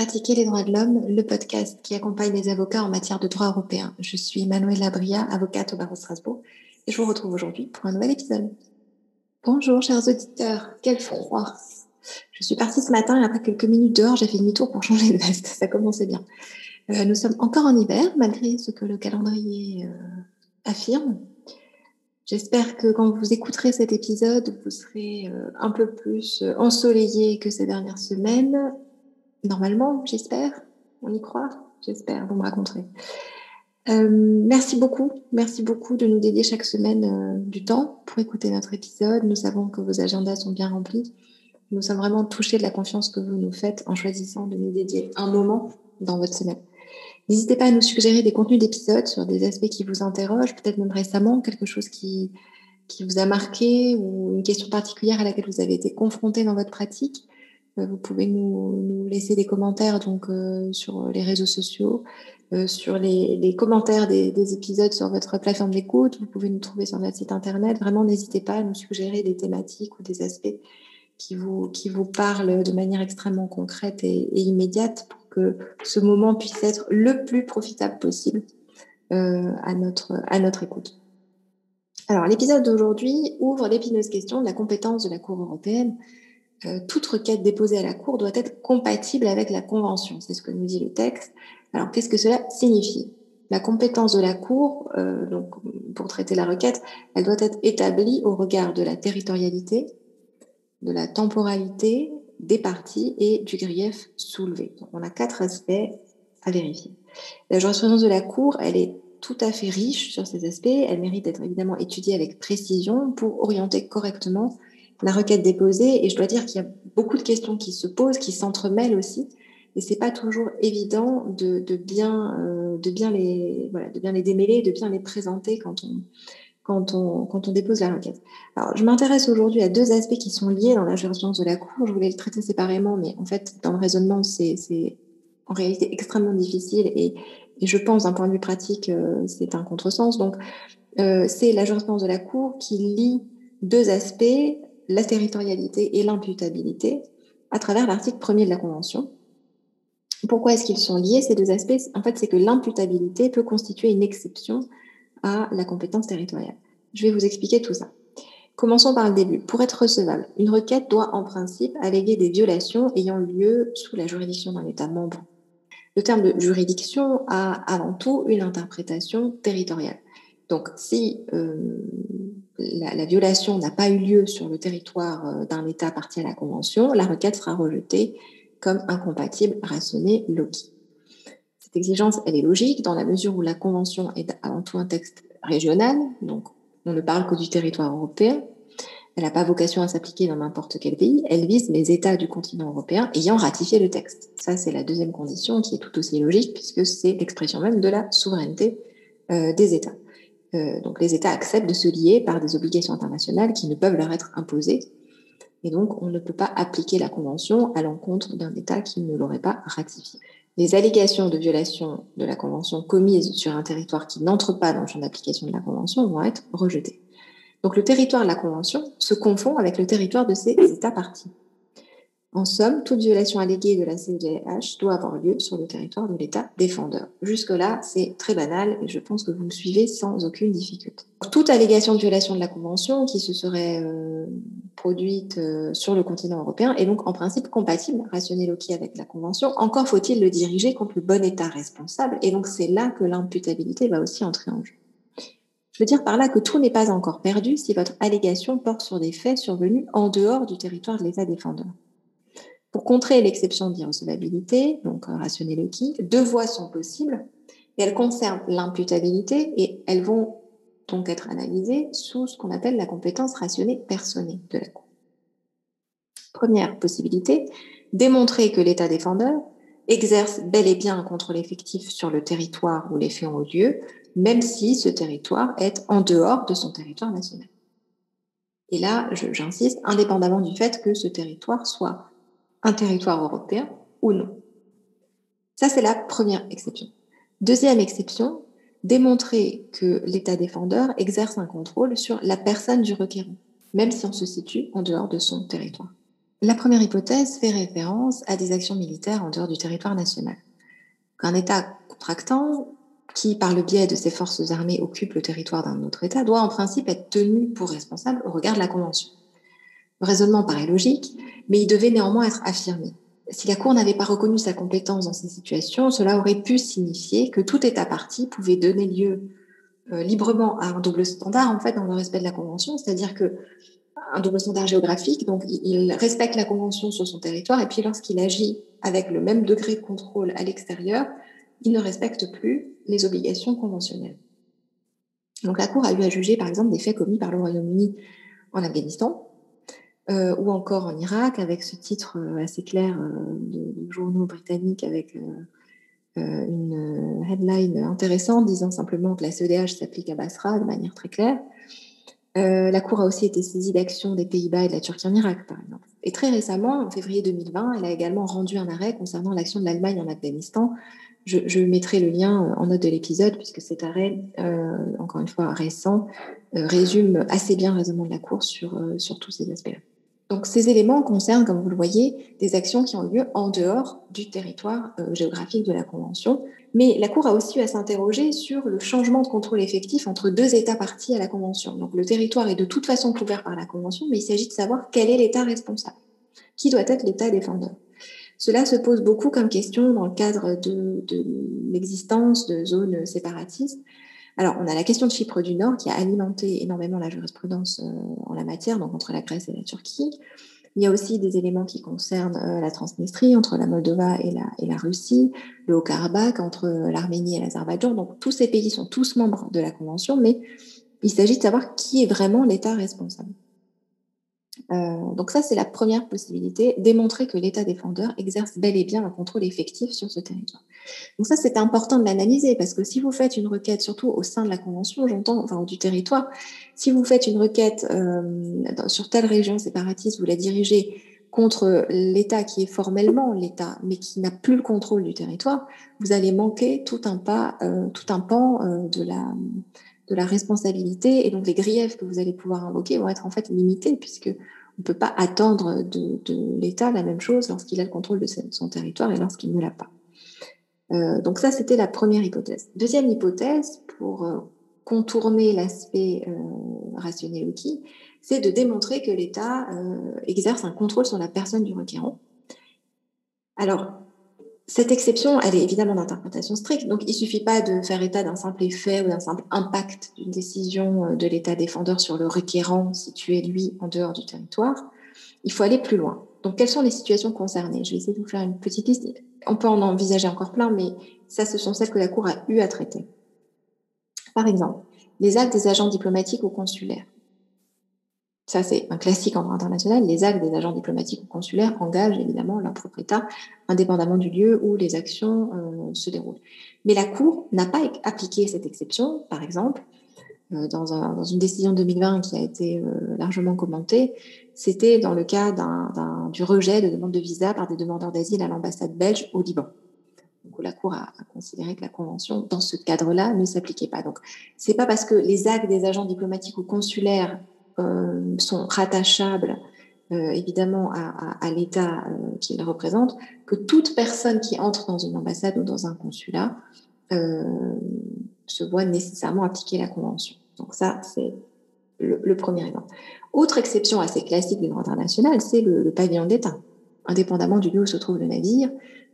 Pratiquer les droits de l'homme, le podcast qui accompagne les avocats en matière de droit européen. Je suis Manuela Labria, avocate au barreau de Strasbourg, et je vous retrouve aujourd'hui pour un nouvel épisode. Bonjour chers auditeurs, quel froid Je suis partie ce matin et après quelques minutes dehors, j'ai fait demi-tour pour changer de veste, ça commençait bien. Euh, nous sommes encore en hiver, malgré ce que le calendrier euh, affirme. J'espère que quand vous écouterez cet épisode, vous serez euh, un peu plus ensoleillé que ces dernières semaines Normalement, j'espère. On y croit? J'espère, vous me raconterez. Euh, merci beaucoup, merci beaucoup de nous dédier chaque semaine euh, du temps pour écouter notre épisode. Nous savons que vos agendas sont bien remplis. Nous sommes vraiment touchés de la confiance que vous nous faites en choisissant de nous dédier un moment dans votre semaine. N'hésitez pas à nous suggérer des contenus d'épisodes sur des aspects qui vous interrogent, peut-être même récemment, quelque chose qui, qui vous a marqué ou une question particulière à laquelle vous avez été confronté dans votre pratique. Euh, vous pouvez nous, laisser des commentaires donc euh, sur les réseaux sociaux, euh, sur les, commentaires des, épisodes sur votre plateforme d'écoute. Vous pouvez nous trouver sur notre site internet. Vraiment, n'hésitez pas à nous suggérer des thématiques ou des aspects qui vous, qui vous parlent de manière extrêmement concrète et, immédiate pour que ce moment puisse être le plus profitable possible à, notre, à notre écoute. Alors, l'épisode d'aujourd'hui ouvre l'épineuse question de la compétence de la Cour européenne toute requête déposée à la Cour doit être compatible avec la Convention. C'est ce que nous dit le texte. Alors, qu'est-ce que cela signifie? La compétence de la Cour, euh, donc, pour traiter la requête, elle doit être établie au regard de la territorialité, de la temporalité des parties et du grief soulevé. On a quatre aspects à vérifier. La jurisprudence de la Cour, elle est tout à fait riche sur ces aspects. Elle mérite d'être évidemment étudiée avec précision pour orienter correctement la requête déposée. Et je dois dire qu'il y a beaucoup de questions qui se posent, qui s'entremêlent aussi. Et c'est pas toujours évident de, bien, euh, de, bien les, voilà, de bien les démêler, de bien les présenter quand on, quand on, quand on dépose la requête. Alors, je m'intéresse aujourd'hui à deux aspects qui sont liés dans la jurisprudence de la Cour. Je voulais le traiter séparément, mais en fait, dans le raisonnement, c'est en réalité extrêmement difficile et, et je pense, d'un point de vue pratique, euh, c'est un contresens. Donc, euh, c'est la jurisprudence de la Cour qui lie deux aspects la territorialité et l'imputabilité à travers l'article 1er de la Convention. Pourquoi est-ce qu'ils sont liés, ces deux aspects? En fait, c'est que l'imputabilité peut constituer une exception à la compétence territoriale. Je vais vous expliquer tout ça. Commençons par le début. Pour être recevable, une requête doit en principe alléguer des violations ayant lieu sous la juridiction d'un État membre. Le terme de juridiction a avant tout une interprétation territoriale. Donc, si euh, la, violation n'a pas eu lieu sur le territoire euh, d'un État parti à la Convention, la requête sera rejetée comme incompatible, rationnée, loki. Cette exigence, elle est logique dans la mesure où la Convention est avant tout un texte régional, donc on ne parle que du territoire européen. Elle n'a pas vocation à s'appliquer dans n'importe quel pays. Elle vise les États du continent européen ayant ratifié le texte. Ça, c'est la deuxième condition qui est tout aussi logique puisque c'est l'expression même de la souveraineté euh, des États. Euh, donc les États acceptent de se lier par des obligations internationales qui ne peuvent leur être imposées. Et donc, on ne peut pas appliquer la Convention à l'encontre d'un État qui ne l'aurait pas ratifiée. Les allégations de violation de la Convention commises sur un territoire qui n'entre pas dans le champ d'application de la Convention vont être rejetées. Donc, le territoire de la Convention se confond avec le territoire de ces États partis. En somme, toute violation alléguée de la CEDH doit avoir lieu sur le territoire de l'État défendeur. Jusque-là, c'est très banal et je pense que vous me suivez sans aucune difficulté. Toute allégation de violation de la Convention qui se serait euh, produite euh, sur le continent européen est donc en principe compatible, rationnel Loki, avec la Convention. Encore faut-il le diriger contre le bon État responsable et donc c'est là que l'imputabilité va aussi entrer en jeu. Je veux dire par là que tout n'est pas encore perdu si votre allégation porte sur des faits survenus en dehors du territoire de l'État défendeur. Pour contrer l'exception d'irrecevabilité, donc euh, le qui, deux voies sont possibles et elles concernent l'imputabilité et elles vont donc être analysées sous ce qu'on appelle la compétence rationnée personnée de la Cour. Première possibilité, démontrer que l'État défendeur exerce bel et bien un contrôle effectif sur le territoire où les faits ont lieu, même si ce territoire est en dehors de son territoire national. Et là, j'insiste, indépendamment du fait que ce territoire soit un territoire européen ou non. Ça, c'est la première exception. Deuxième exception, démontrer que l'État défendeur exerce un contrôle sur la personne du requérant, même si on se situe en dehors de son territoire. La première hypothèse fait référence à des actions militaires en dehors du territoire national. Un État contractant qui, par le biais de ses forces armées, occupe le territoire d'un autre État, doit en principe être tenu pour responsable au regard de la Convention. Le raisonnement paraît logique, mais il devait néanmoins être affirmé. Si la Cour n'avait pas reconnu sa compétence dans ces situations, cela aurait pu signifier que tout État parti pouvait donner lieu euh, librement à un double standard, en fait, dans le respect de la Convention, c'est-à-dire que un double standard géographique, donc il respecte la Convention sur son territoire, et puis lorsqu'il agit avec le même degré de contrôle à l'extérieur, il ne respecte plus les obligations conventionnelles. Donc la Cour a eu à juger, par exemple, des faits commis par le Royaume-Uni en Afghanistan, euh, ou encore en Irak, avec ce titre euh, assez clair euh, de, journaux britanniques avec une headline intéressante disant simplement que la CEDH s'applique à Basra de manière très claire. la Cour a aussi été saisie d'actions des Pays-Bas et de la Turquie en Irak, par exemple. Et très récemment, en février 2020, elle a également rendu un arrêt concernant l'action de l'Allemagne en Afghanistan. Je, mettrai le lien en note de l'épisode, puisque cet arrêt, encore une fois récent, résume assez bien le raisonnement de la Cour sur, sur tous ces aspects-là. Donc ces éléments concernent, comme vous le voyez, des actions qui ont lieu en dehors du territoire euh, géographique de la Convention. Mais la Cour a aussi à s'interroger sur le changement de contrôle effectif entre deux États partis à la Convention. Donc le territoire est de toute façon couvert par la Convention, mais il s'agit de savoir quel est l'État responsable. Qui doit être l'État défendeur? Cela se pose beaucoup comme question dans le cadre de l'existence de zones séparatistes alors, on a la question de Chypre du Nord qui a alimenté énormément la jurisprudence euh, en la matière, donc entre la Grèce et la Turquie. Il y a aussi des éléments qui concernent euh, la Transnistrie entre la Moldova et la, Russie, le Haut-Karabakh entre euh, l'Arménie et l'Azerbaïdjan. Donc, tous ces pays sont tous membres de la Convention, mais il s'agit de savoir qui est vraiment l'État responsable. Euh, donc ça, c'est la première possibilité, démontrer que l'État défendeur exerce bel et bien un contrôle effectif sur ce territoire. Donc ça, c'est important de l'analyser parce que si vous faites une requête, surtout au sein de la Convention, j'entends, enfin du territoire, si vous faites une requête euh, sur telle région séparatiste, vous la dirigez contre l'État qui est formellement l'État, mais qui n'a plus le contrôle du territoire, vous allez manquer tout un pas, euh, tout un pan de la de la responsabilité et donc les griefs que vous allez pouvoir invoquer vont être en fait limités puisque on ne peut pas attendre de, l'État la même chose lorsqu'il a le contrôle de son territoire et lorsqu'il ne l'a pas. Euh, donc ça, c'était la première hypothèse. Deuxième hypothèse, pour euh, contourner l'aspect euh, rationnel qui, c'est de démontrer que l'État exerce un contrôle sur la personne du requérant. Alors, cette exception, elle est évidemment d'interprétation stricte, donc il ne suffit pas de faire état d'un simple effet ou d'un simple impact d'une décision euh, de l'État défendeur sur le requérant situé, lui, en dehors du territoire. Il faut aller plus loin. Donc, quelles sont les situations concernées? Je vais essayer de vous faire une petite liste. On peut en envisager encore plein, mais ça, ce sont celles que la Cour a eu à traiter. Par exemple, les actes des agents diplomatiques ou consulaires. Ça, c'est un classique en droit international. Les actes des agents diplomatiques ou consulaires engagent évidemment leur propre État, indépendamment du lieu où les actions euh, se déroulent. Mais la Cour n'a pas appliqué cette exception. Par exemple, euh, dans, un, dans, une décision de 2020 qui a été euh, largement commentée, c'était dans le cas du rejet de demande de visa par des demandeurs d'asile à l'ambassade belge au Liban. Donc, la Cour a, a, considéré que la Convention, dans ce cadre-là, ne s'appliquait pas. Donc, c'est pas parce que les actes des agents diplomatiques ou consulaires euh, sont rattachables euh, évidemment à, l'État euh, qu'ils représentent, que toute personne qui entre dans une ambassade ou dans un consulat se voit nécessairement appliquer la Convention. Donc ça, c'est le, premier exemple. Autre exception assez classique du droit international, c'est le pavillon d'État. Indépendamment du lieu où se trouve le navire,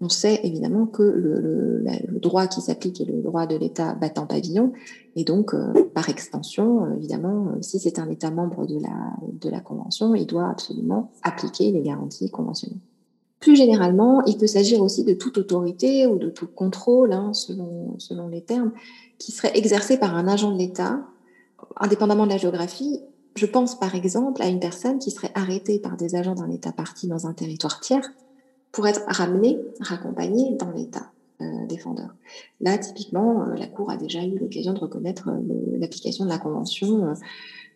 on sait évidemment que le, droit qui s'applique est le droit de l'État battant pavillon, et donc, euh, par extension, euh, évidemment, euh, si c'est un État membre de la, de la Convention, il doit absolument appliquer les garanties conventionnelles. Plus généralement, il peut s'agir aussi de toute autorité ou de tout contrôle, hein, selon, selon les termes, qui serait exercé par un agent de l'État, indépendamment de la géographie. Je pense par exemple à une personne qui serait arrêtée par des agents d'un État parti dans un territoire tiers pour être ramené, raccompagné dans l'État euh, défendeur. Là, typiquement, euh, la Cour a déjà eu l'occasion de reconnaître euh, l'application de la Convention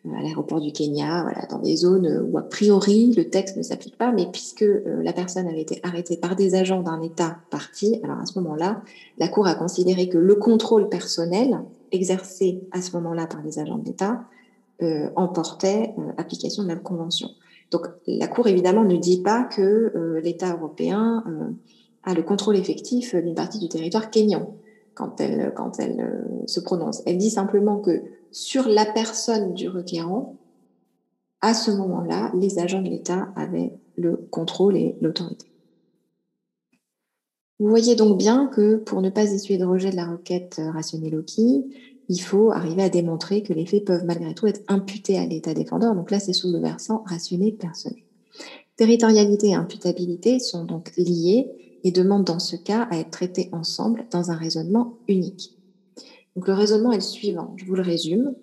à l'aéroport du Kenya, voilà, dans des zones où a priori le texte ne s'applique pas, mais puisque la personne avait été arrêtée par des agents d'un État parti, alors à ce moment-là, la Cour a considéré que le contrôle personnel exercé à ce moment-là par les agents de l'État emportait application de la Convention. Donc la Cour, évidemment, ne dit pas que l'État européen a le contrôle effectif d'une partie du territoire kényan quand elle, quand elle se prononce. Elle dit simplement que sur la personne du requérant, à ce moment-là, les agents de l'État avaient le contrôle et l'autorité. Vous voyez donc bien que pour ne pas essuyer de rejet de la requête euh, rationnée Loki, il faut arriver à démontrer que les faits peuvent malgré tout être imputés à l'État défendeur. Donc là, c'est sous le versant rationné personnel. Territorialité et imputabilité sont donc liées et demandent dans ce cas à être traités ensemble dans un raisonnement unique. Donc le raisonnement est le suivant, je vous le résume.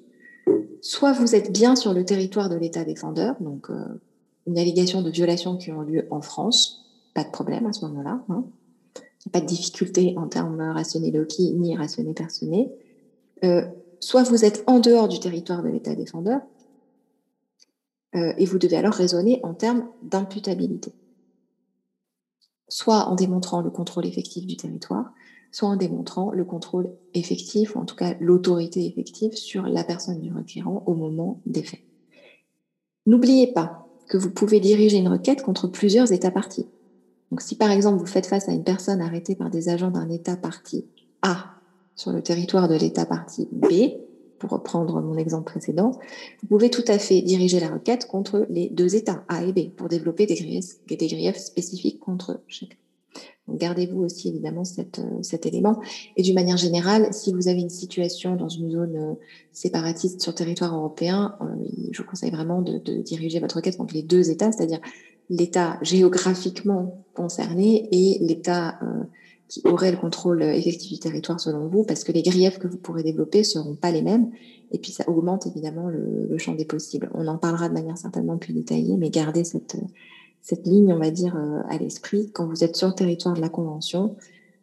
Soit vous êtes bien sur le territoire de l'État défendeur, donc euh, une allégation de violations qui ont lieu en France, pas de problème à ce moment-là. Hein pas de difficulté en termes rationnés loci ni rationnés personnés. Euh, soit vous êtes en dehors du territoire de l'État défendeur, euh, et vous devez alors raisonner en termes d'imputabilité. Soit en démontrant le contrôle effectif du territoire, soit en démontrant le contrôle effectif, ou en tout cas l'autorité effective sur la personne du requérant au moment des faits. N'oubliez pas que vous pouvez diriger une requête contre plusieurs États partis. Donc, si par exemple vous faites face à une personne arrêtée par des agents d'un État parti A sur le territoire de l'État parti B, pour reprendre mon exemple précédent, vous pouvez tout à fait diriger la requête contre les deux États A et B pour développer des griefs, spécifiques contre chacun. Gardez-vous aussi évidemment euh, cet élément. Et d'une manière générale, si vous avez une situation dans une zone euh, séparatiste sur territoire européen, euh, je vous conseille vraiment de, diriger votre requête contre les deux États, c'est-à-dire l'État géographiquement concerné et l'État qui aurait le contrôle effectif du territoire selon vous, parce que les griefs que vous pourrez développer seront pas les mêmes, et puis ça augmente évidemment le, champ des possibles. On en parlera de manière certainement plus détaillée, mais gardez cette, cette ligne, on va dire, euh, à l'esprit. Quand vous êtes sur le territoire de la Convention,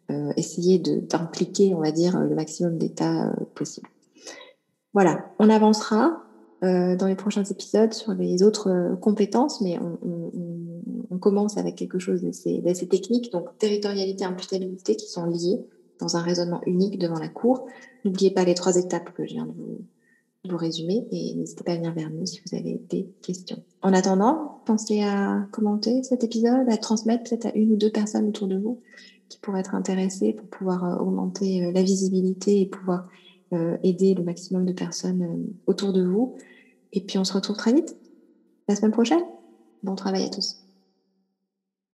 euh, essayez d'impliquer, on va dire, le maximum d'États euh, possible. Voilà, on avancera. Euh, dans les prochains épisodes sur les autres euh, compétences, mais on, commence avec quelque chose d'assez technique, donc territorialité et imputabilité qui sont liées dans un raisonnement unique devant la Cour. N'oubliez pas les trois étapes que je viens de vous, résumer et n'hésitez pas à venir vers nous si vous avez des questions. En attendant, pensez à commenter cet épisode, à transmettre peut-être à une ou deux personnes autour de vous qui pourraient être intéressées pour pouvoir euh, augmenter la visibilité et pouvoir euh, aider le maximum de personnes euh, autour de vous. Et puis on se retrouve très vite la semaine prochaine. Bon travail à tous.